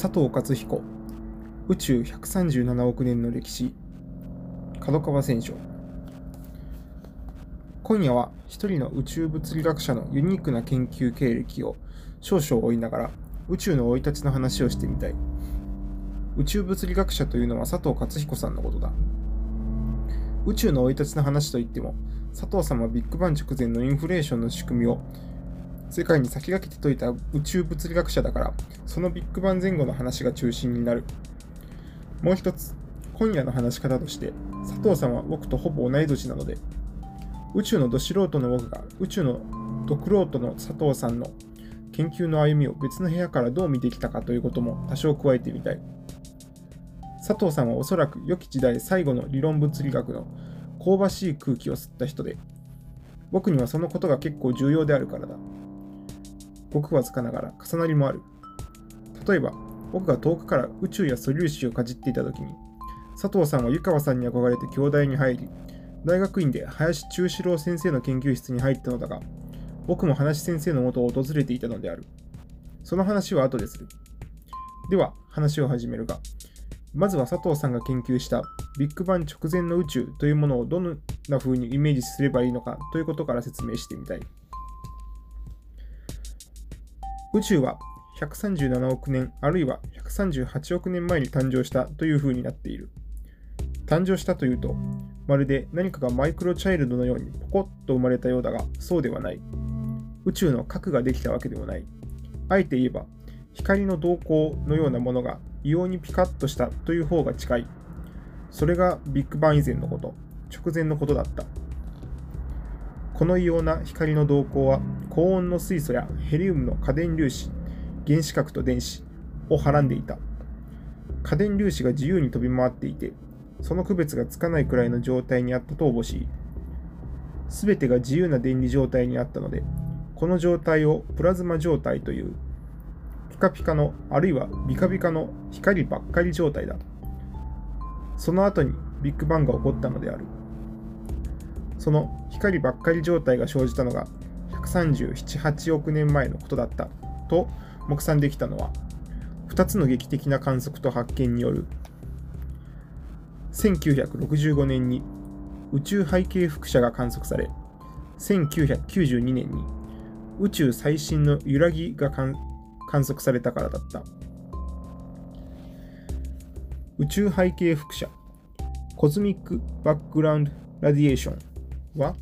佐藤勝彦。宇宙137億年の歴史。角川選書。今夜は一人の宇宙物理学者のユニークな研究経歴を少々追いながら宇宙の生い立ちの話をしてみたい。宇宙物理学者というのは佐藤勝彦さんのことだ。宇宙の生い立ちの話といっても佐藤さんはビッグバン直前のインフレーションの仕組みを世界に先駆けて解いた宇宙物理学者だから、そのビッグバン前後の話が中心になる。もう一つ、今夜の話し方として、佐藤さんは僕とほぼ同い年なので、宇宙のど素人の僕が宇宙のドクロートの佐藤さんの研究の歩みを別の部屋からどう見てきたかということも多少加えてみたい。佐藤さんはおそらく良き時代最後の理論物理学の香ばしい空気を吸った人で、僕にはそのことが結構重要であるからだ。ごくわずかながら重なりもある。例えば、僕が遠くから宇宙や素粒子をかじっていた時に、佐藤さんは湯川さんに憧れて京大に入り、大学院で林中志郎先生の研究室に入ったのだが、僕も林先生のもとを訪れていたのである。その話は後でする。では、話を始めるが、まずは佐藤さんが研究したビッグバン直前の宇宙というものをどんな風にイメージすればいいのかということから説明してみたい。宇宙は137億年あるいは138億年前に誕生したという風になっている。誕生したというと、まるで何かがマイクロチャイルドのようにポコッと生まれたようだが、そうではない。宇宙の核ができたわけでもない。あえて言えば、光の動向のようなものが異様にピカッとしたという方が近い。それがビッグバン以前のこと、直前のことだった。この異様な光の動向は高温の水素やヘリウムの過電粒子、原子核と電子をはらんでいた。過電粒子が自由に飛び回っていて、その区別がつかないくらいの状態にあったとおぼしい。すべてが自由な電離状態にあったので、この状態をプラズマ状態という、ピカピカのあるいはビカビカの光ばっかり状態だ。その後にビッグバンが起こったのである。その光ばっかり状態が生じたのが137、8億年前のことだった。と目算できたのは2つの劇的な観測と発見による。1965年に宇宙背景輻射が観測され1992年に宇宙最新の揺らぎが観測されたからだった。宇宙背景輻射コズミックバックグラウンドラディエーション。は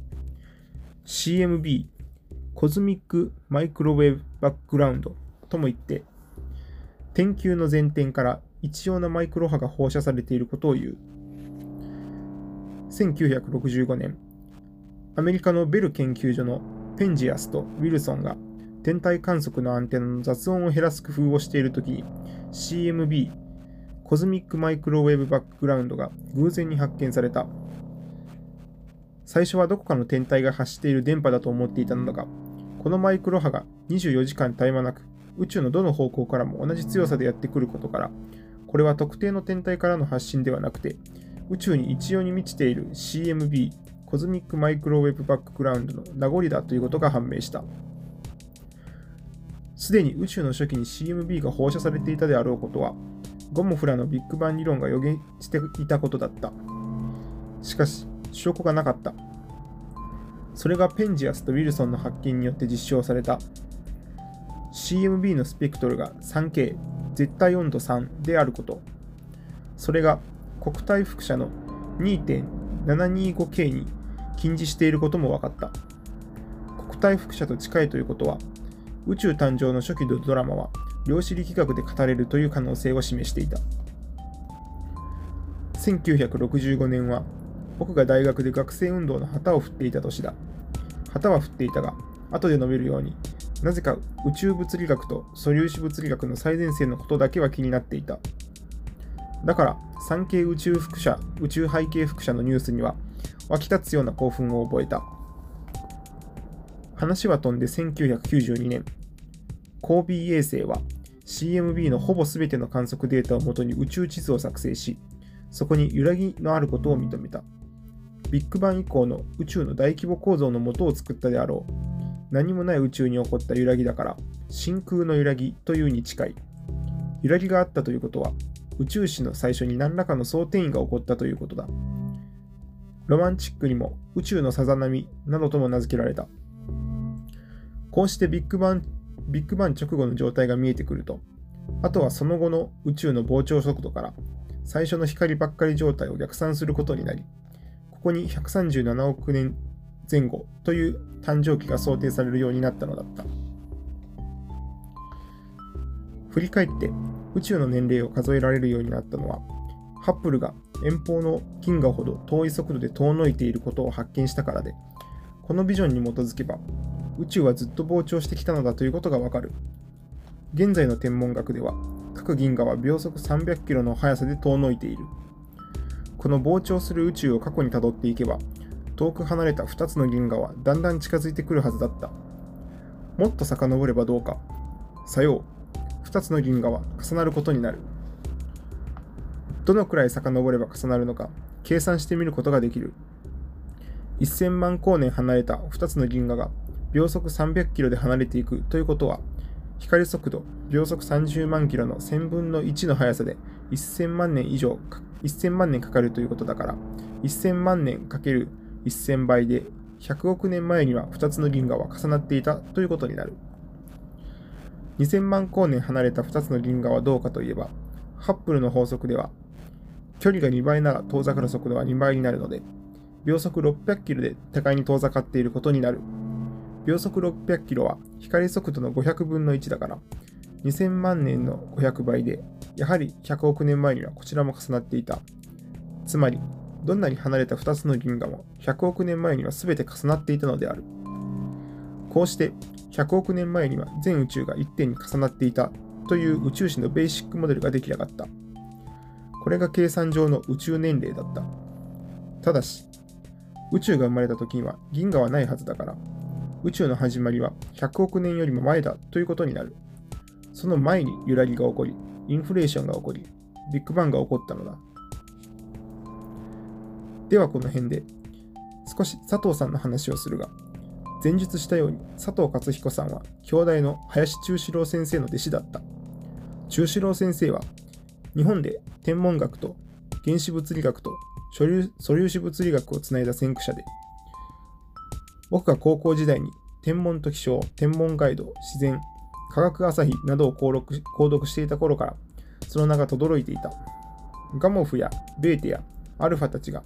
CMB コズミックマイクロウェーブバックグラウンドとも言って天球の前点から一様なマイクロ波が放射されていることを言う。1965年アメリカのベル研究所のペンジアスとウィルソンが天体観測のアンテナの雑音を減らす工夫をしているときに CMB コズミックマイクロウェーブバックグラウンドが偶然に発見された。最初はどこかの天体が発している電波だと思っていたのだが、このマイクロ波が24時間絶え間なく宇宙のどの方向からも同じ強さでやってくることから、これは特定の天体からの発信ではなくて、宇宙に一様に満ちている CMB、コズミックマイクロウェブバックグラウンドの名残だということが判明した。すでに宇宙の初期に CMB が放射されていたであろうことは、ゴモフラのビッグバン理論が予言していたことだった。しかし、証拠がなかった。それがペンジアスとウィルソンの発見によって実証された CMB のスペクトルが 3K 絶対温度3であること。それが国体輻射の 2.725K に近似していることも分かった。国体輻射と近いということは、宇宙誕生の初期のドラマは量子力学で語れるという可能性を示していた。1965年は僕が大学で学生運動の旗を振っていた年だ。旗は振っていたが、後で述べるように、なぜか宇宙物理学と素粒子物理学の最前線のことだけは気になっていた。だから、産経宇宙輻射、宇宙背景輻射のニュースには湧き立つような興奮を覚えた。話は飛んで1992年、コービー衛星は CMB のほぼ全ての観測データをもとに宇宙地図を作成し、そこに揺らぎのあることを認めた。ビッグバン以降の宇宙の大規模構造の元を作ったであろう。何もない宇宙に起こった揺らぎだから、真空の揺らぎというに近い。揺らぎがあったということは、宇宙史の最初に何らかの総転移が起こったということだ。ロマンチックにも宇宙のさざ波などとも名付けられた。こうしてビッグバンビッグバン直後の状態が見えてくると、あとはその後の宇宙の膨張速度から最初の光ばっかり状態を逆算することになり、ここに137億年前後という誕生期が想定されるようになったのだった。振り返って宇宙の年齢を数えられるようになったのは、ハッブルが遠方の銀河ほど遠い速度で遠のいていることを発見したからで、このビジョンに基づけば、宇宙はずっと膨張してきたのだということがわかる。現在の天文学では、各銀河は秒速300キロの速さで遠のいている。この膨張する宇宙を過去にたどっていけば、遠く離れた2つの銀河はだんだん近づいてくるはずだった。もっと遡ればどうか。さよう、2つの銀河は重なることになる。どのくらい遡れば重なるのか、計算してみることができる。1000万光年離れた2つの銀河が秒速300キロで離れていくということは、光速度秒速30万キロの1000分の1の速さで1000万年以上、1000万年かかるということだから、1000万年かける1000倍で100億年前には2つの銀河は重なっていたということになる。2000万光年離れた2つの銀河はどうかといえば、ハッブルの法則では、距離が2倍なら遠ざかる速度は2倍になるので、秒速600キロで互いに遠ざかっていることになる。秒速600キロは光速度の500分の1だから、2000万年の500倍で、やはり100億年前にはこちらも重なっていた。つまり、どんなに離れた2つの銀河も100億年前には全て重なっていたのである。こうして100億年前には全宇宙が一点に重なっていたという宇宙史のベーシックモデルが出来上がった。これが計算上の宇宙年齢だった。ただし、宇宙が生まれた時には銀河はないはずだから、宇宙の始まりは100億年よりも前だということになる。その前に揺らぎが起こり、インフレーションが起こり、ビッグバンが起こったのだ。ではこの辺で少し佐藤さんの話をするが、前述したように佐藤勝彦さんは兄弟の林忠志郎先生の弟子だった。忠志郎先生は日本で天文学と原子物理学と素粒子物理学をつないだ先駆者で、僕が高校時代に天文と気象、天文ガイド、自然、科学朝日などを購読していた頃から、その名が轟いていた。ガモフやベーテやアルファたちが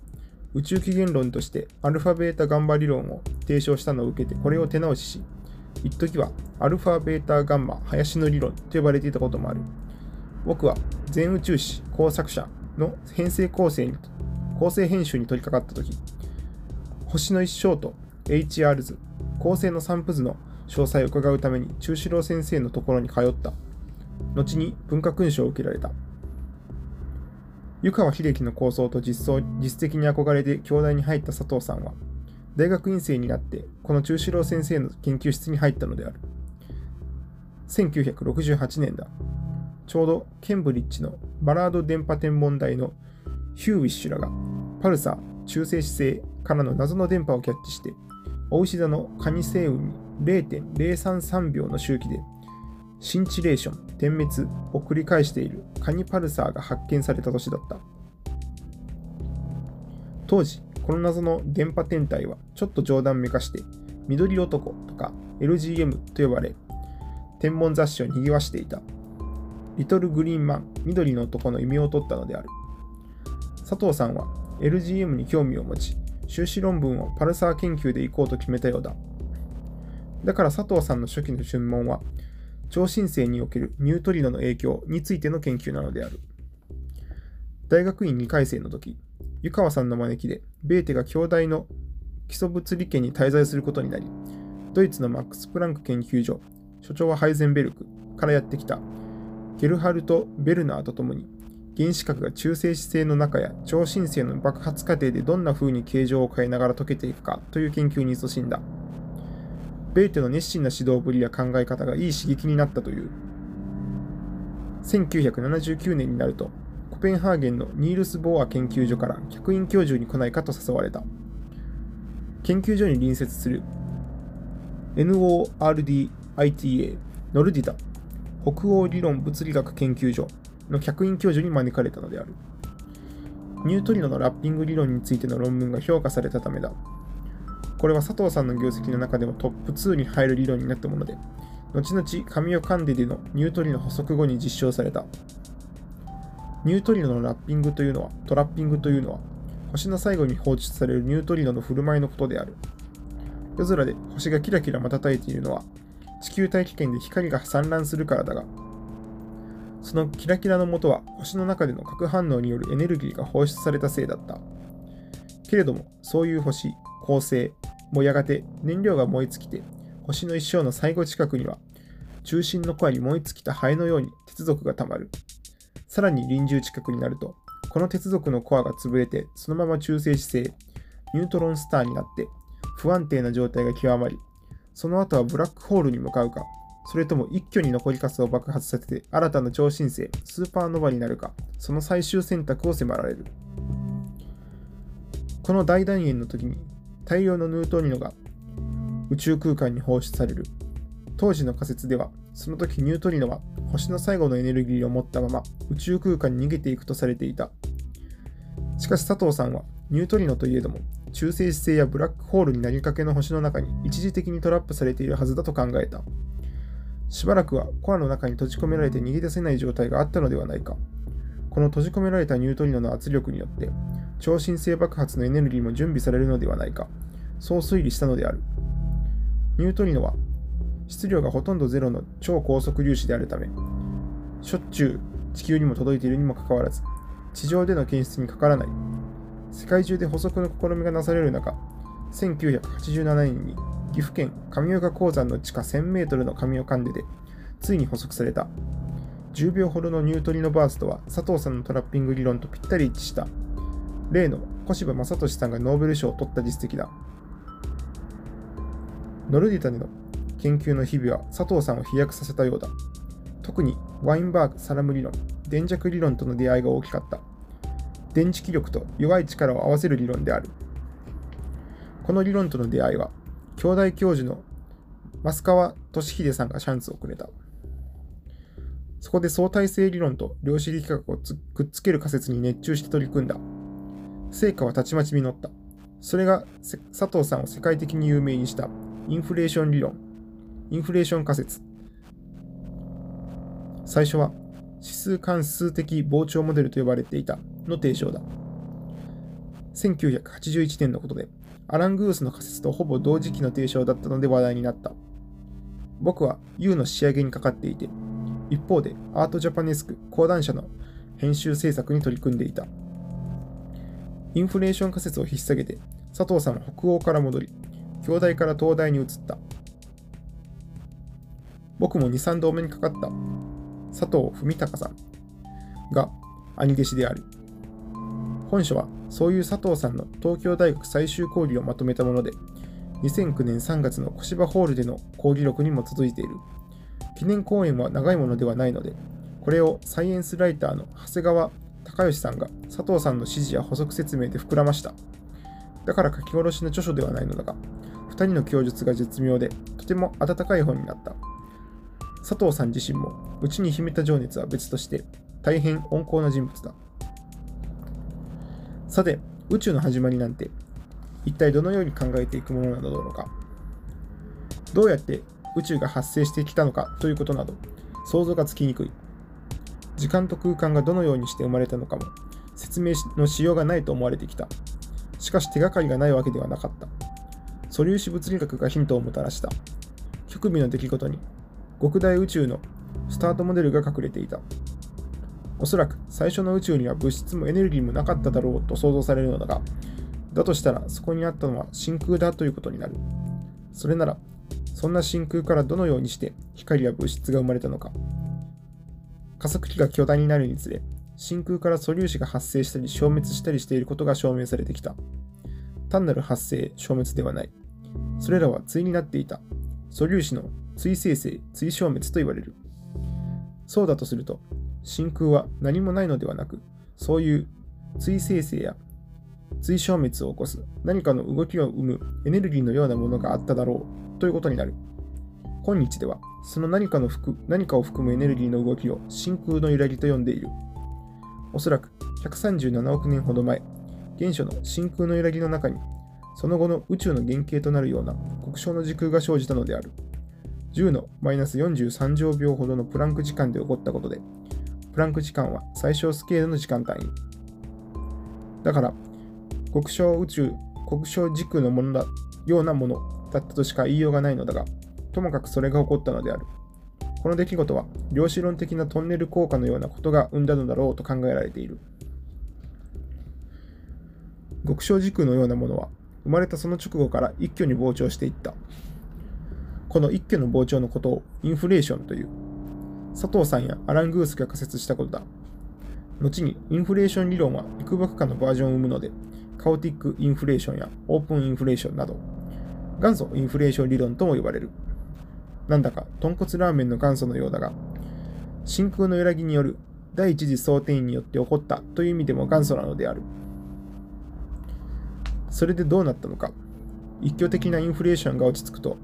宇宙起源論としてアルファベータガンマ理論を提唱したのを受けてこれを手直しし、一時はアルファベータガンマ林の理論と呼ばれていたこともある。僕は全宇宙史工作者の編成構成に構成編集に取り掛かった時、星の一生と HR 図、構成の散布図の詳細を伺うために中四郎先生のところに通った。後に文化勲章を受けられた。湯川秀樹の構想と実装実績に憧れて京大に入った佐藤さんは、大学院生になってこの中四郎先生の研究室に入ったのである。1968年だ。ちょうどケンブリッジのバラード電波天文台のヒューウィッシュらがパルサー中性子星からの謎の電波をキャッチして大牛座のカニ星雲に0.033秒の周期でシンチレーション、点滅を繰り返しているカニパルサーが発見された年だった。当時、この謎の電波天体はちょっと冗談めかして緑男とか LGM と呼ばれ、天文雑誌を賑わしていた。リトルグリーンマン、緑の男の異名を取ったのである。佐藤さんは LGM に興味を持ち、修士論文をパルサー研究で行こうと決めたようだ。だから佐藤さんの初期の春問は、超新星におけるニュートリノの影響についての研究なのである。大学院2回生の時、湯川さんの招きで、ベーテが兄弟の基礎物理圏に滞在することになり、ドイツのマックス・プランク研究所、所長はハイゼンベルクからやってきたゲルハルト・ベルナーと共に原子核が中性子星の中や超新星の爆発過程でどんな風に形状を変えながら溶けていくかという研究に勤しんだ。ベーテの熱心な指導ぶりや考え方がいい刺激になったという。1979年になると、コペンハーゲンのニールス・ボーア研究所から客員教授に来ないかと誘われた。研究所に隣接する NORDITA ノルディタ北欧理論物理学研究所の客員教授に招かれたのである。ニュートリノのラッピング理論についての論文が評価されたためだ。これは佐藤さんの業績の中でもトップ2に入る理論になったもので、後々神尾カンデでのニュートリノ補足後に実証された。ニュートリノのラッピングというのは、トラッピングというのは、星の最後に放出されるニュートリノの振る舞いのことである。夜空で星がキラキラ瞬いているのは、地球大気圏で光が散乱するからだが、そのキラキラの元は星の中での核反応によるエネルギーが放出されたせいだった。けれども、そういう星、恒星もやがて燃料が燃え尽きて、星の一生の最後近くには、中心のコアに燃え尽きた灰のように鉄属がたまる。さらに臨終近くになると、この鉄属のコアが潰れて、そのまま中性子星、ニュートロンスターになって、不安定な状態が極まり、その後はブラックホールに向かうか、それとも一挙に残りかすを爆発させて新たな超新星、スーパーノヴァになるか、その最終選択を迫られる。この大団円の時に大量のヌートリノが宇宙空間に放出される。当時の仮説では、その時ニュートリノは星の最後のエネルギーを持ったまま宇宙空間に逃げていくとされていた。しかし佐藤さんはニュートリノといえども中性子星やブラックホールになりかけの星の中に一時的にトラップされているはずだと考えた。しばらくはコアの中に閉じ込められて逃げ出せない状態があったのではないか。この閉じ込められたニュートリノの圧力によって、超新星爆発のエネルギーも準備されるのではないか。そう推理したのである。ニュートリノは質量がほとんどゼロの超高速粒子であるため、しょっちゅう地球にも届いているにもかかわらず、地上での検出にかからない。世界中で補足の試みがなされる中、1987年に岐阜県上岡鉱山の地下1000メートルの上岡ンデで、ついに補足された。10秒ほどのニュートリノバーストは佐藤さんのトラッピング理論とぴったり一致した。例の小柴正俊さんがノーベル賞を取った実績だ。ノルディタネの研究の日々は佐藤さんを飛躍させたようだ。特にワインバーグ・サラム理論、電弱理論との出会いが大きかった。電磁気力と弱い力を合わせる理論である。この理論との出会いは、兄弟教授の増川俊秀さんがチャンスをくれた。そこで相対性理論と量子力学をくっつける仮説に熱中して取り組んだ。成果はたちまち実った。それが佐藤さんを世界的に有名にしたインフレーション理論、インフレーション仮説。最初は指数関数的膨張モデルと呼ばれていたの提唱だ。1981年のことで、アラン・グースの仮説とほぼ同時期の提唱だったので話題になった。僕は U の仕上げにかかっていて、一方でアートジャパネスク講談社の編集制作に取り組んでいた。インフレーション仮説を引っ提げて、佐藤さんは北欧から戻り、京大から東大に移った。僕も2、3度目にかかった佐藤文隆さんが兄弟子である。本書はそういう佐藤さんの東京大学最終講義をまとめたもので、2009年3月の小芝ホールでの講義録にも続いている。記念講演は長いものではないので、これをサイエンスライターの長谷川隆義さんが佐藤さんの指示や補足説明で膨らました。だから書き下ろしの著書ではないのだが、2人の供述が絶妙で、とても温かい本になった。佐藤さん自身も、内に秘めた情熱は別として、大変温厚な人物だ。さて、宇宙の始まりなんて、一体どのように考えていくものなのだろうか。どうやって宇宙が発生してきたのかということなど、想像がつきにくい。時間と空間がどのようにして生まれたのかも、説明のしようがないと思われてきた。しかし手がかりがないわけではなかった。素粒子物理学がヒントをもたらした。極微の出来事に、極大宇宙のスタートモデルが隠れていた。おそらく最初の宇宙には物質もエネルギーもなかっただろうと想像されるのだが、だとしたらそこにあったのは真空だということになる。それなら、そんな真空からどのようにして光や物質が生まれたのか。加速器が巨大になるにつれ、真空から素粒子が発生したり消滅したりしていることが証明されてきた。単なる発生、消滅ではない。それらは対になっていた。素粒子の追生成、追消滅と言われる。そうだとすると、真空は何もないのではなく、そういう追生成や追消滅を起こす何かの動きを生むエネルギーのようなものがあっただろうということになる。今日ではその何かの含何かを含むエネルギーの動きを真空の揺らぎと呼んでいる。おそらく137億年ほど前、原初の真空の揺らぎの中に、その後の宇宙の原型となるような極小の時空が生じたのである。10のマイナス43乗秒ほどのプランク時間で起こったことで、プランク時間は最小スケールの時間単位。だから、極小宇宙、極小時空のものだ、ようなものだったとしか言いようがないのだが、ともかくそれが起こったのである。この出来事は量子論的なトンネル効果のようなことが生んだのだろうと考えられている。極小時空のようなものは生まれたその直後から一挙に膨張していった。この一挙の膨張のことをインフレーションという。佐藤さんやアラン・グースが仮説したことだ。後にインフレーション理論はいくばくかのバージョンを生むので、カオティックインフレーションやオープンインフレーションなど、元祖インフレーション理論とも呼ばれる。なんだか豚骨ラーメンの元祖のようだが、真空の揺らぎによる第一次総転移によって起こったという意味でも元祖なのである。それでどうなったのか。一挙的なインフレーションが落ち着くと、こ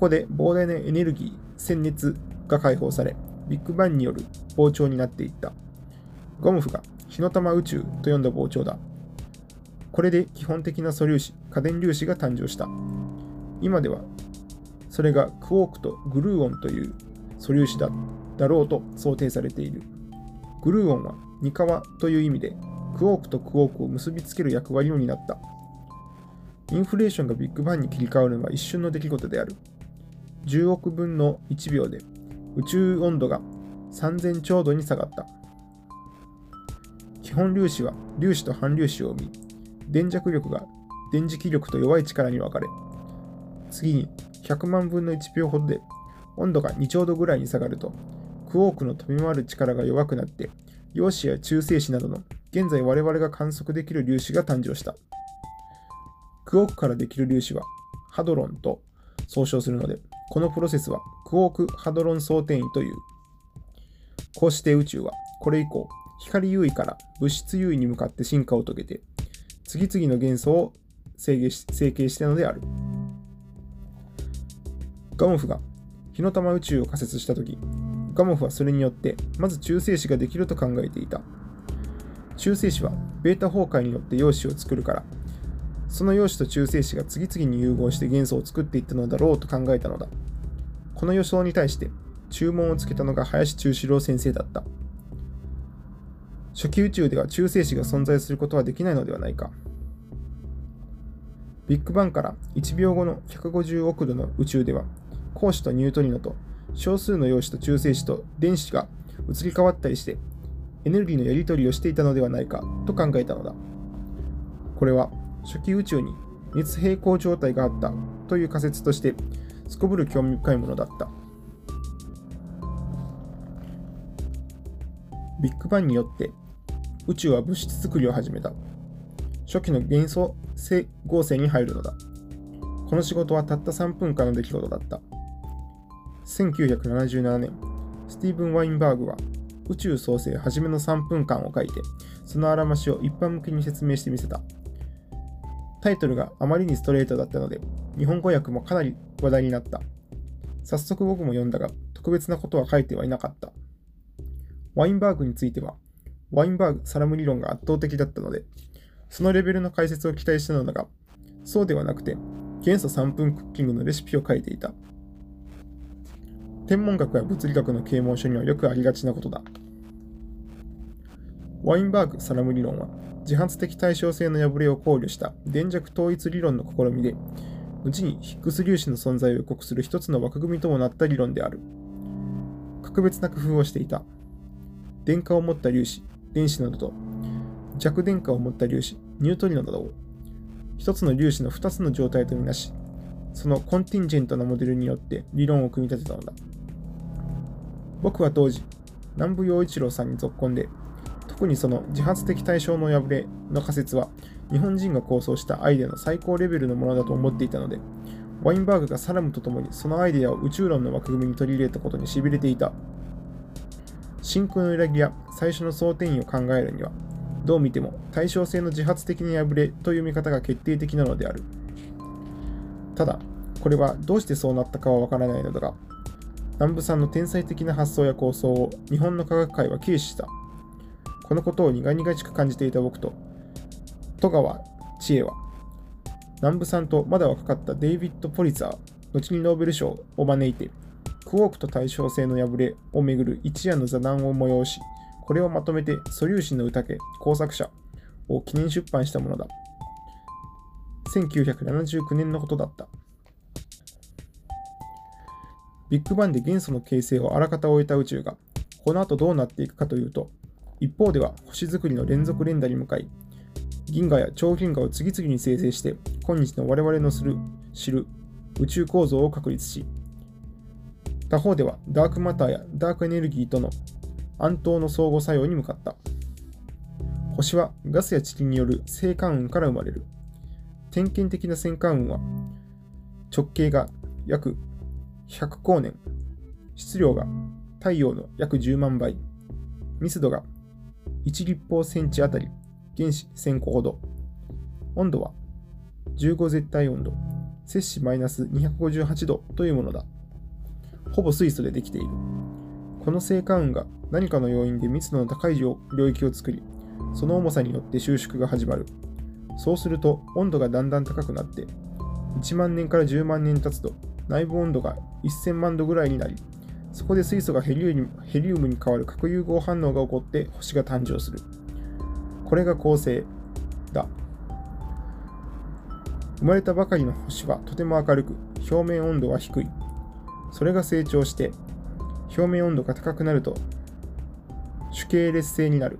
こで膨大なエネルギー、鮮熱が解放され、ビッグバンによる膨張になっていった。ゴムフが火の玉宇宙と呼んだ膨張だ。これで基本的な素粒子、家電粒子が誕生した。今ではそれがクォークとグルーオンという素粒子だだろうと想定されている。グルーオンは二川という意味でクォークとクォークを結びつける役割を担った。インフレーションがビッグバンに切り替わるのは一瞬の出来事である。10億分の1秒で宇宙温度が3000兆度に下がった。基本粒子は粒子と反粒子を生み、電弱力が電磁気力と弱い力に分かれ、次に100万分の1秒ほどで温度が2兆度ぐらいに下がると、クォークの飛び回る力が弱くなって、陽子や中性子などの現在我々が観測できる粒子が誕生した。クォークからできる粒子はハドロンと総称するので、このプロセスはクォークハドロン相転移という。こうして宇宙はこれ以降、光優位から物質優位に向かって進化を遂げて、次々の元素を成形したのである。ガモフが火の玉宇宙を仮説したとき、ガモフはそれによってまず中性子ができると考えていた。中性子はベータ崩壊によって陽子を作るから、その陽子と中性子が次々に融合して元素を作っていったのだろうと考えたのだ。この予想に対して注文をつけたのが林中志郎先生だった。初期宇宙では中性子が存在することはできないのではないか。ビッグバンから1秒後の150億度の宇宙では光子とニュートリノと少数の陽子と中性子と電子が移り変わったりしてエネルギーのやり取りをしていたのではないかと考えたのだ。これは初期宇宙に熱平衡状態があったという仮説としてすこぶる興味深いものだった。ビッグバンによって宇宙は物質作りを始めた。初期の元素合成に入るのだ。この仕事はたった3分間の出来事だった。1977年、スティーブン・ワインバーグは宇宙創生初めの3分間を書いて、そのあらましを一般向けに説明してみせた。タイトルがあまりにストレートだったので、日本語訳もかなり話題になった。早速僕も読んだが、特別なことは書いてはいなかった。ワインバーグについては、ワインバーグ・サラム理論が圧倒的だったので、そのレベルの解説を期待したのだが、そうではなくて、元素3分クッキングのレシピを書いていた。天文学や物理学の啓蒙書にはよくありがちなことだ。ワインバーグ・サラム理論は、自発的対称性の破れを考慮した電弱統一理論の試みで、後にヒッグス粒子の存在を予告する一つの枠組みともなった理論である。格別な工夫をしていた。電荷を持った粒子、電子などと弱電荷を持った粒子、ニュートリノなどを一つの粒子の二つの状態とみなし、そのコンティンジェントなモデルによって理論を組み立てたのだ。僕は当時、南部陽一郎さんに続婚で、特にその自発的対象の破れの仮説は、日本人が構想したアイデアの最高レベルのものだと思っていたので、ワインバーグがサラムと共にそのアイデアを宇宙論の枠組みに取り入れたことにしびれていた。真空の揺らぎや最初の総転移を考えるには、どう見ても対称性の自発的な破れという見方が決定的なのである。ただ、これはどうしてそうなったかはわからないのだが、南部さんの天才的な発想や構想を日本の科学界は軽視した。このことを苦々しく感じていた僕と、戸川千恵は、南部さんとまだ若かったデイビッド・ポリザー、後にノーベル賞を招いて、クォークと対称性の破れをめぐる一夜の座談を催し、これをまとめて素粒子の歌家工作者を記念出版したものだ。1979年のことだった。ビッグバンで元素の形成をあらかた終えた宇宙が、この後どうなっていくかというと、一方では星作りの連続連打に向かい、銀河や超銀河を次々に生成して、今日の我々のする知る宇宙構造を確立し、他方ではダークマターやダークエネルギーとの暗闘の相互作用に向かった。星はガスや塵による星間雲から生まれる。点検的な戦艦雲は直径が約100光年、質量が太陽の約10万倍、密度が1立方センチあたり原子1000個ほど、温度は15絶対温度、摂氏マイナス258度というものだ。ほぼ水素でできている。この星間雲が何かの要因で密度の高い領域を作り、その重さによって収縮が始まる。そうすると温度がだんだん高くなって、1万年から10万年経つと内部温度が1000万度ぐらいになり、そこで水素がヘリウムに変わる核融合反応が起こって星が誕生する。これが恒星だ。生まれたばかりの星はとても明るく、表面温度は低い。それが成長して、表面温度が高くなると、主系列星になる。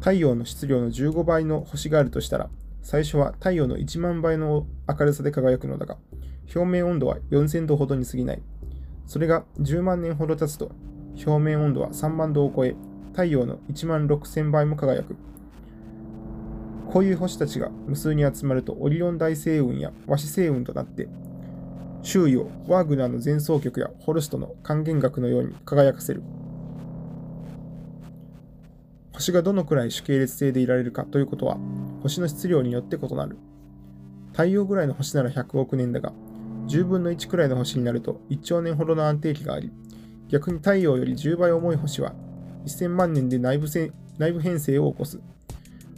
太陽の質量の15倍の星があるとしたら、最初は太陽の1万倍の明るさで輝くのだが、表面温度は4000度ほどに過ぎない。それが10万年ほど経つと、表面温度は3万度を超え、太陽の1万6000倍も輝く。こういう星たちが無数に集まるとオリオン大星雲や和紙星雲となって、周囲をワーグナーの前奏曲やホルストの還元楽のように輝かせる。星がどのくらい主系列性でいられるかということは、星の質量によって異なる。太陽ぐらいの星なら100億年だが、10分の1くらいの星になると1兆年ほどの安定期があり、逆に太陽より10倍重い星は1000万年で内部内部変成を起こす。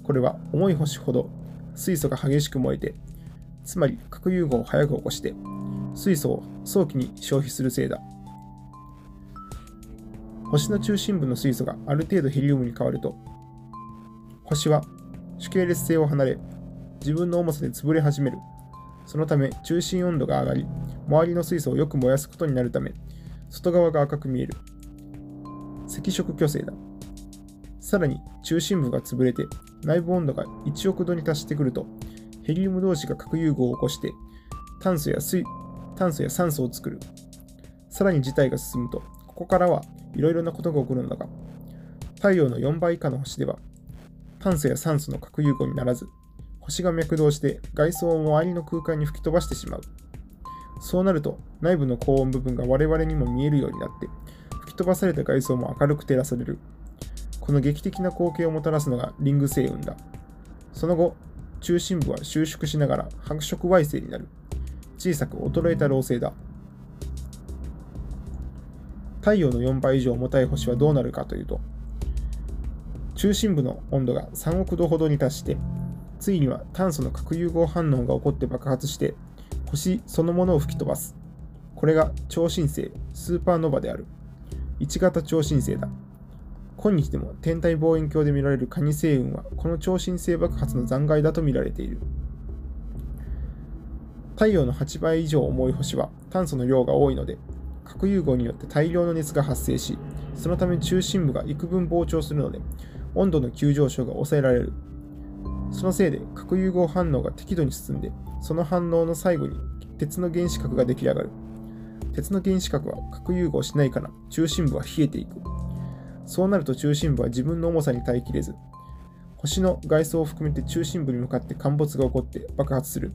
これは重い星ほど水素が激しく燃えて、つまり核融合を早く起こして、水素を早期に消費するせいだ。星の中心部の水素がある程度ヘリウムに変わると、星は主系列性を離れ、自分の重さで潰れ始める。そのため中心温度が上がり、周りの水素をよく燃やすことになるため、外側が赤く見える。赤色巨星だ。さらに中心部が潰れて内部温度が1億度に達してくると、ヘリウム同士が核融合を起こして炭素や水炭素や酸素を作る。さらに事態が進むと、ここからはいろいろなことが起こるのだが、太陽の4倍以下の星では、炭素や酸素の核融合にならず、星が脈動して外装を周りの空間に吹き飛ばしてしまう。そうなると、内部の高温部分が我々にも見えるようになって、吹き飛ばされた外装も明るく照らされる。この劇的な光景をもたらすのがリング星雲だ。その後、中心部は収縮しながら白色矮星になる。小さく衰えた老星だ。太陽の4倍以上重たい星はどうなるかというと、中心部の温度が3億度ほどに達して、ついには炭素の核融合反応が起こって爆発して、星そのものを吹き飛ばす。これが超新星、スーパーノバである。1型超新星だ。今日でも天体望遠鏡で見られるカニ星雲は、この超新星爆発の残骸だと見られている。太陽の8倍以上重い星は炭素の量が多いので、核融合によって大量の熱が発生し、そのため中心部が幾分膨張するので、温度の急上昇が抑えられる。そのせいで核融合反応が適度に進んで、その反応の最後に鉄の原子核が出来上がる。鉄の原子核は核融合しないから中心部は冷えていく。そうなると中心部は自分の重さに耐えきれず、星の外装を含めて中心部に向かって陥没が起こって爆発する。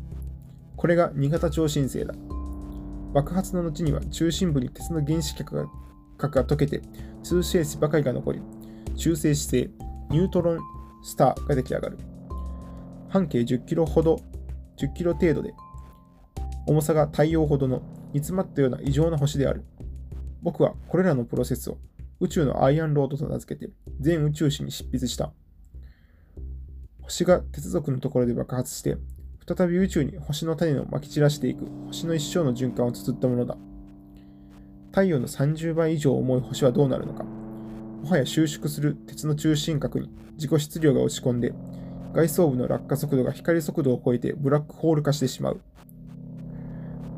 これが2型超新星だ。爆発の後には中心部に鉄の原子核が核が溶けて通星子ばかりが残り、中性子星、ニュートロンスターが出来上がる。半径10キロほど10キロ程度で、重さが太陽ほどの煮詰まったような異常な星である。僕はこれらのプロセスを宇宙のアイアンロードと名付けて全宇宙史に執筆した。星が鉄族のところで爆発して、再び宇宙に星の種をまき散らしていく星の一生の循環を綴ったものだ。太陽の30倍以上重い星はどうなるのか。もはや収縮する鉄の中心核に自己質量が落ち込んで、外装部の落下速度が光速度を超えてブラックホール化してしまう。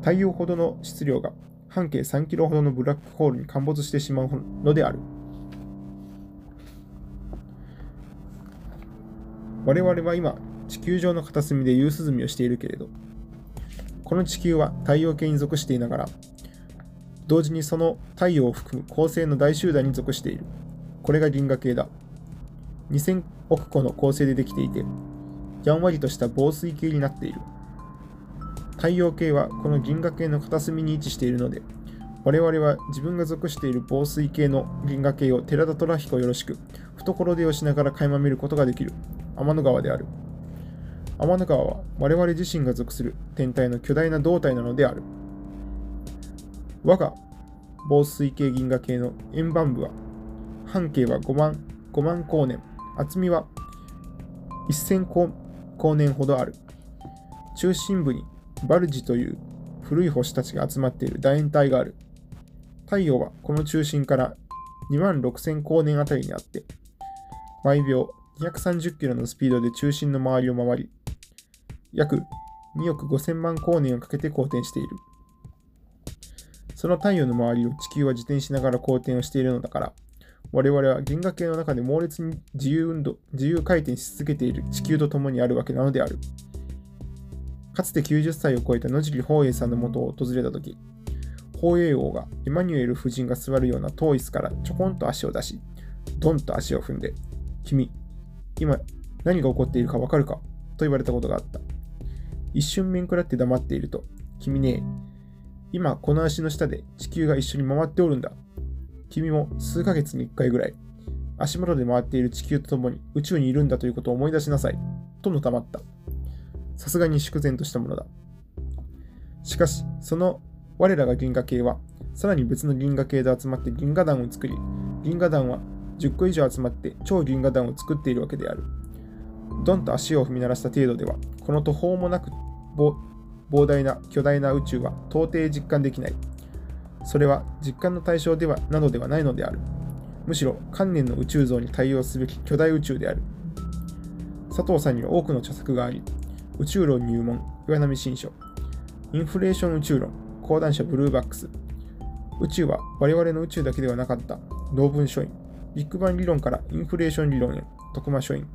太陽ほどの質量が半径3キロほどのブラックホールに陥没してしまうのである。我々は今、地球上の片隅で夕涼みをしているけれど、この地球は太陽系に属していながら、同時にその太陽を含む恒星の大集団に属している。これが銀河系だ。2000億個の構成でできていて、やんわりとした防水系になっている。太陽系はこの銀河系の片隅に位置しているので、我々は自分が属している防水系の銀河系を寺田虎彦よろしく、懐手をしながら垣間見ることができる。天の川である。天の川は我々自身が属する天体の巨大な胴体なのである。我が防水系銀河系の円盤部は、半径は5万 ,5 万光年、厚みは1000光年ほどある。中心部にバルジという古い星たちが集まっている楕円体がある。太陽はこの中心から2万6000光年あたりにあって、毎秒230キロのスピードで中心の周りを回り、約2億5000万光年をかけて公転している。その太陽の周りを地球は自転しながら公転をしているのだから、我々は銀河系の中で猛烈に自由運動、自由回転し続けている地球と共にあるわけなのである。かつて90歳を超えた野尻宝永さんのもとを訪れたとき、宝永王がエマニュエル夫人が座るような遠い椅子からちょこんと足を出し、ドンと足を踏んで、君、今何が起こっているかわかるか？と言われたことがあった。一瞬面食らって黙っていると、君ね、今この足の下で地球が一緒に回っておるんだ。君も数ヶ月に一回ぐらい、足元で回っている地球と共に宇宙にいるんだということを思い出しなさい。とのたまった。さすがに粛然としたものだ。しかし、その我らが銀河系は、さらに別の銀河系で集まって銀河団を作り、銀河団は10個以上集まって超銀河団を作っているわけである。ドンと足を踏み鳴らした程度では、この途方もなく膨大な巨大な宇宙は到底実感できない。それは実感の対象ではなどではないのである。むしろ観念の宇宙像に対応すべき巨大宇宙である。佐藤さんには多くの著作があり、宇宙論入門、岩波新書、インフレーション宇宙論、講談社ブルーバックス、宇宙は我々の宇宙だけではなかった、同文書院、ビッグバン理論からインフレーション理論へ、徳間書院、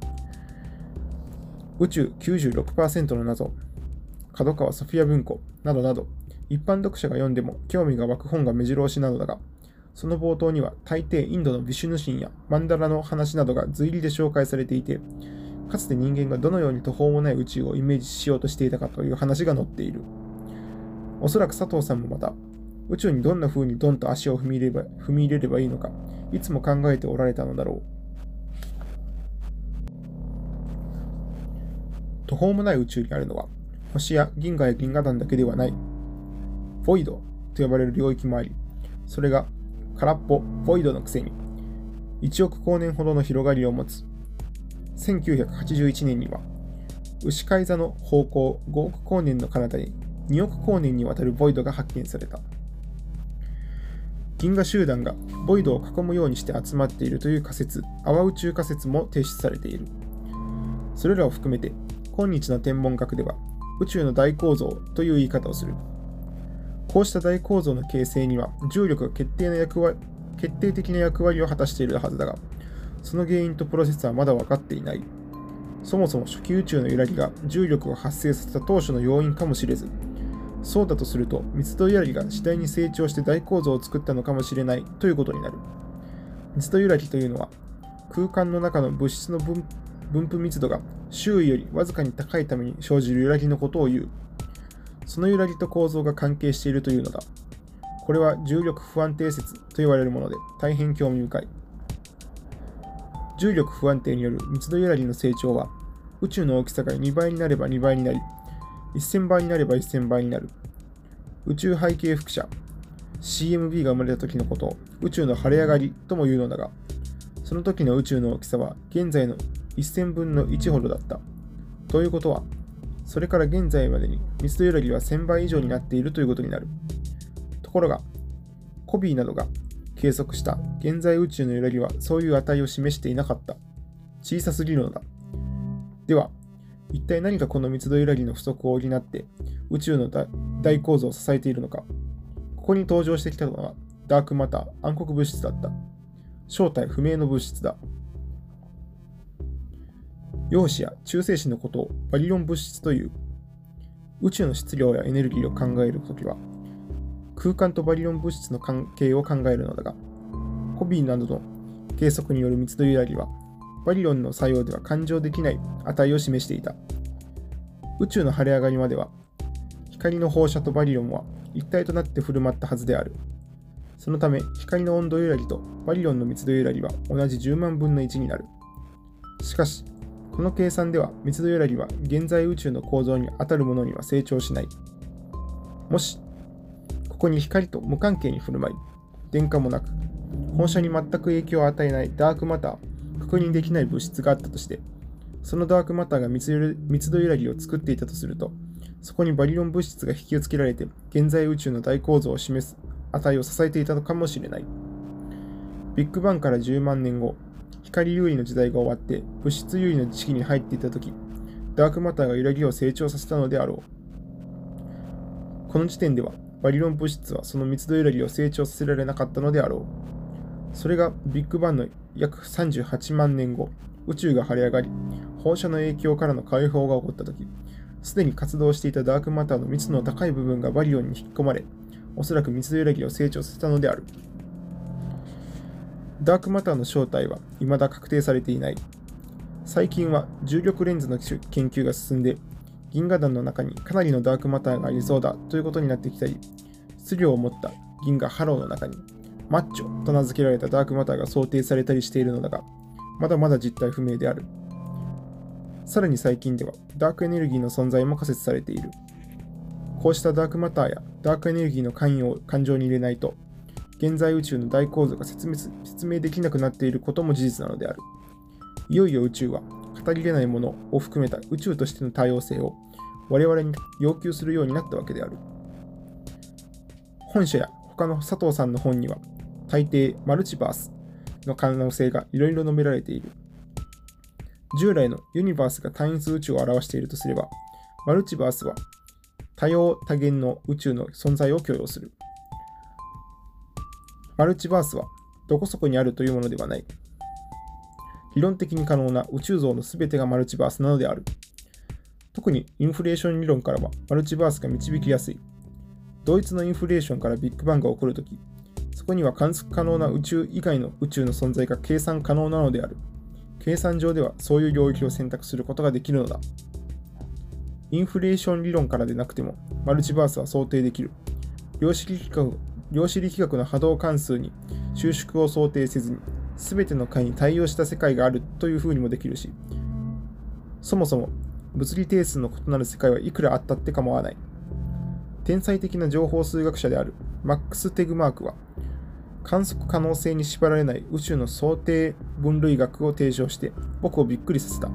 宇宙96%の謎、角川ソフィア文庫などなど、一般読者が読んでも興味が湧く本が目白押しなのだが、その冒頭には大抵インドのビシュヌ神やマンダラの話などが随意で紹介されていて、かつて人間がどのように途方もない宇宙をイメージしようとしていたかという話が載っている。おそらく佐藤さんもまた、宇宙にどんな風にドンと足を踏みれば踏み入れればいいのか、いつも考えておられたのだろう。途方もない宇宙にあるのは、星や銀河や銀河団だけではない。ボイドと呼ばれる領域もあり、それが空っぽ、ボイドのくせに、1億光年ほどの広がりを持つ。1981年には、牛飼い座の方向5億光年の彼方に2億光年にわたるボイドが発見された。銀河集団がボイドを囲むようにして集まっているという仮説、泡宇宙仮説も提出されている。それらを含めて、今日の天文学では宇宙の大構造という言い方をする。こうした大構造の形成には重力が決定な役割決定的な役割を果たしているはずだが、その原因とプロセスはまだ分かっていない。そもそも初期宇宙の揺らぎが重力を発生させた当初の要因かもしれず、そうだとすると密度揺らぎが次第に成長して大構造を作ったのかもしれないということになる。密度揺らぎというのは、空間の中の物質の分分布密度が周囲よりわずかに高いために生じる揺らぎのことを言う。その揺らぎと構造が関係しているというのだ。これは重力不安定説と言われるもので大変興味深い。重力不安定による密度揺らぎの成長は宇宙の大きさが2倍になれば2倍になり、1000倍になれば1000倍になる。宇宙背景輻射 CMB が生まれた時のことを宇宙の晴れ上がりとも言うのだが、その時の宇宙の大きさは現在の1000分の1ほどだった。ということは、それから現在までに密度揺らぎは1000倍以上になっているということになる。ところが、コビーなどが計測した現在宇宙の揺らぎはそういう値を示していなかった。小さすぎるのだ。では、一体何かこの密度揺らぎの不足を補って宇宙の大構造を支えているのか。ここに登場してきたのはダークマター暗黒物質だった。正体不明の物質だ。陽子や中性子のことをバリロン物質という。宇宙の質量やエネルギーを考えるときは、空間とバリロン物質の関係を考えるのだが、コビーなどの計測による密度揺らぎは、バリロンの作用では勘定できない値を示していた。宇宙の晴れ上がりまでは、光の放射とバリロンは一体となって振る舞ったはずである。そのため、光の温度揺らぎとバリロンの密度揺らぎは同じ10万分の1になる。しかし、この計算では密度揺らぎは現在宇宙の構造に当たるものには成長しない。もし、ここに光と無関係に振る舞い、電荷もなく、放射に全く影響を与えないダークマター、確認できない物質があったとして、そのダークマターが密度揺らぎを作っていたとすると、そこにバリロン物質が引き付けられて、現在宇宙の大構造を示す値を支えていたのかもしれない。ビッグバンから10万年後、光優位の時代が終わって物質優位の時期に入っていた時、ダークマターが揺らぎを成長させたのであろう。この時点では、バリロン物質はその密度揺らぎを成長させられなかったのであろう。それがビッグバンの約38万年後、宇宙が晴れ上がり、放射の影響からの解放が起こった時、すでに活動していたダークマターの密度の高い部分がバリオンに引き込まれ、おそらく密度揺らぎを成長させたのである。ダークマターの正体は未だ確定されていない。最近は重力レンズの研究が進んで、銀河団の中にかなりのダークマターがありそうだということになってきたり、質量を持った銀河ハローの中に、マッチョと名付けられたダークマターが想定されたりしているのだが、まだまだ実態不明である。さらに最近では、ダークエネルギーの存在も仮説されている。こうしたダークマターやダークエネルギーの関与を感情に入れないと、現在宇宙の大構造が説明できなくなっていることも事実なのである。いよいよ宇宙は語り得ないものを含めた宇宙としての多様性を我々に要求するようになったわけである。本書や他の佐藤さんの本には大抵マルチバースの可能性がいろいろ述べられている。従来のユニバースが単一宇宙を表しているとすれば、マルチバースは多様多元の宇宙の存在を許容する。マルチバースはどこそこにあるというものではない。理論的に可能な宇宙像の全てがマルチバースなのである。特にインフレーション理論からはマルチバースが導きやすい。ドイツのインフレーションからビッグバンが起こるとき、そこには観測可能な宇宙以外の宇宙の存在が計算可能なのである。計算上ではそういう領域を選択することができるのだ。インフレーション理論からでなくても、マルチバースは想定できる。量子力学量子力学の波動関数に収縮を想定せずに、全ての解に対応した世界があるというふうにもできるし、そもそも物理定数の異なる世界はいくらあったって構わない。天才的な情報数学者であるマックス・テグマークは、観測可能性に縛られない宇宙の想定分類学を提唱して僕をびっくりさせた。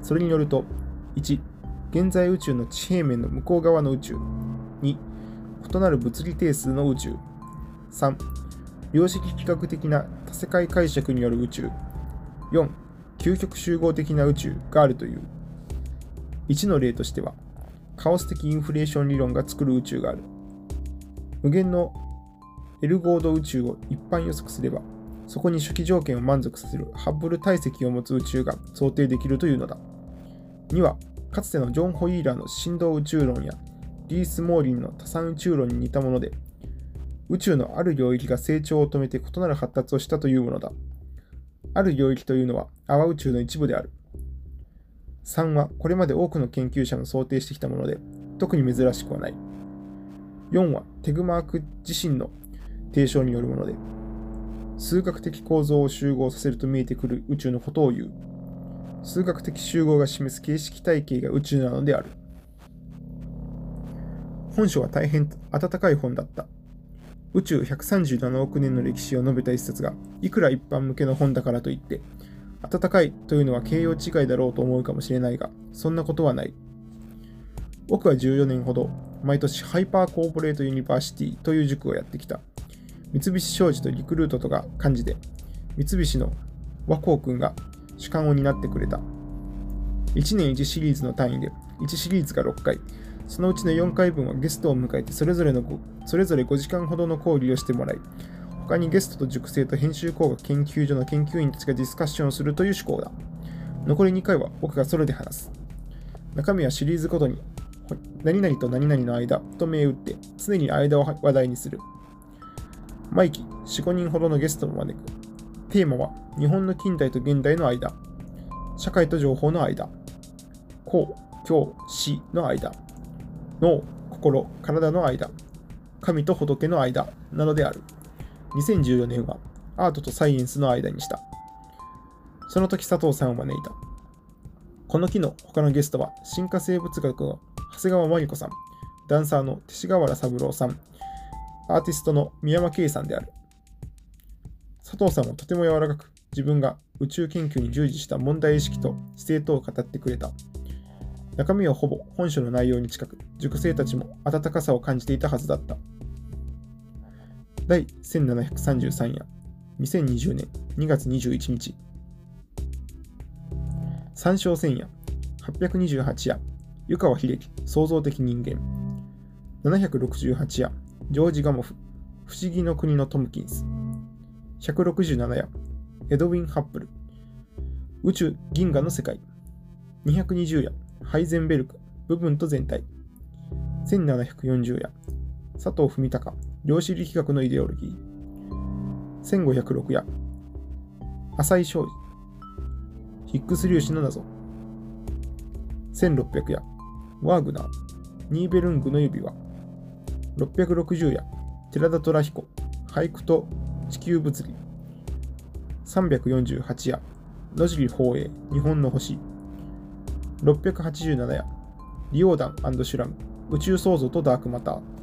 それによると、1、現在宇宙の地平面の向こう側の宇宙。異なる物理定数の宇宙。3、量子力学的な多世界解釈による宇宙。4、究極集合的な宇宙があるという。1の例としては、カオス的インフレーション理論が作る宇宙がある。無限のエルゴード宇宙を一般予測すれば、そこに初期条件を満足させるハッブル体積を持つ宇宙が想定できるというのだ。2は、かつてのジョン・ホイーラーの振動宇宙論やリース・モーリンの多産宇宙論に似たもので、宇宙のある領域が成長を止めて異なる発達をしたというものだ。ある領域というのは泡宇宙の一部である。3はこれまで多くの研究者の想定してきたもので、特に珍しくはない。4はテグマーク自身の提唱によるもので、数学的構造を集合させると見えてくる宇宙のことを言う。数学的集合が示す形式体系が宇宙なのである。本書は大変温かい本だった。宇宙137億年の歴史を述べた一冊が、いくら一般向けの本だからといって、温かいというのは形容違いだろうと思うかもしれないが、そんなことはない。僕は14年ほど、毎年ハイパーコーポレートユニバーシティという塾をやってきた。三菱商事とリクルートとが幹事で、三菱の和光君が主幹を担ってくれた。1年1シリーズの単位で、1シリーズが6回、そのうちの4回分はゲストを迎えてそれぞれのそれぞれ5時間ほどの講義をしてもらい、他にゲストと塾生と編集工学研究所の研究員たちがディスカッションをするという趣向だ。残り2回は僕がソロで話す。中身はシリーズごとに、何々と何々の間と銘打って常に間を話題にする。毎期4、5人ほどのゲストを招く。テーマは日本の近代と現代の間。社会と情報の間。公、教、死の間。脳、心、体の間。神と仏の間などである。2014年はアートとサイエンスの間にした。その時佐藤さんを招いた。この日の他のゲストは、進化生物学の長谷川真理子さん、ダンサーの勅使河原三郎さん、アーティストの宮山圭さんである。佐藤さんはとても柔らかく、自分が宇宙研究に従事した問題意識と姿勢とを語ってくれた。中身はほぼ本書の内容に近く、塾生たちも温かさを感じていたはずだった。第1733夜、2020年2月21日。三章千夜、828夜、湯川秀樹、創造的人間。768夜、ジョージ・ガモフ、不思議の国のトムキンス。167夜、エドウィン・ハップル、宇宙銀河の世界。220夜、ハイゼンベルク、部分と全体。1740夜、佐藤文隆、量子力学のイデオロギー。1506夜、浅井昌司、ヒックス粒子の謎。1600夜、ワーグナー、ニーベルングの指輪。660夜、寺田虎彦、俳句と地球物理。348夜、野尻宝永、日本の星。687夜、リオーダンシュラム、宇宙創造とダークマター。